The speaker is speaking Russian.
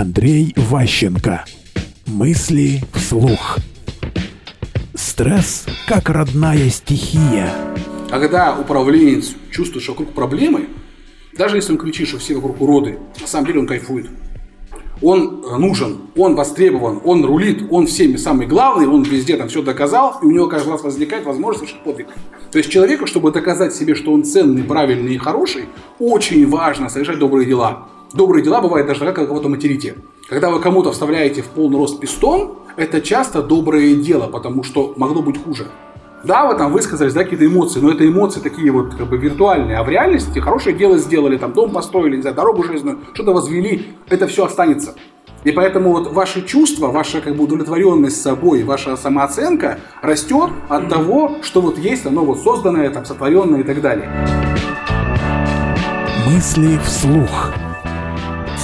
Андрей Ващенко. Мысли вслух. Стресс как родная стихия. Когда управленец чувствует, что вокруг проблемы, даже если он кричит, что все вокруг уроды, на самом деле он кайфует. Он э, нужен, он востребован, он рулит, он всеми самый главный, он везде там все доказал, и у него каждый раз возникает возможность совершить подвиг. То есть человеку, чтобы доказать себе, что он ценный, правильный и хороший, очень важно совершать добрые дела. Добрые дела бывают даже тогда, когда кого-то материте. Когда вы кому-то вставляете в полный рост пистон, это часто доброе дело, потому что могло быть хуже. Да, вы там высказались, да, какие-то эмоции, но это эмоции такие вот как бы виртуальные, а в реальности хорошее дело сделали, там дом построили, не знаю, дорогу жизненную, что-то возвели, это все останется. И поэтому вот ваши чувства, ваша как бы удовлетворенность собой, ваша самооценка растет от того, что вот есть оно вот созданное, там, сотворенное и так далее. Мысли вслух.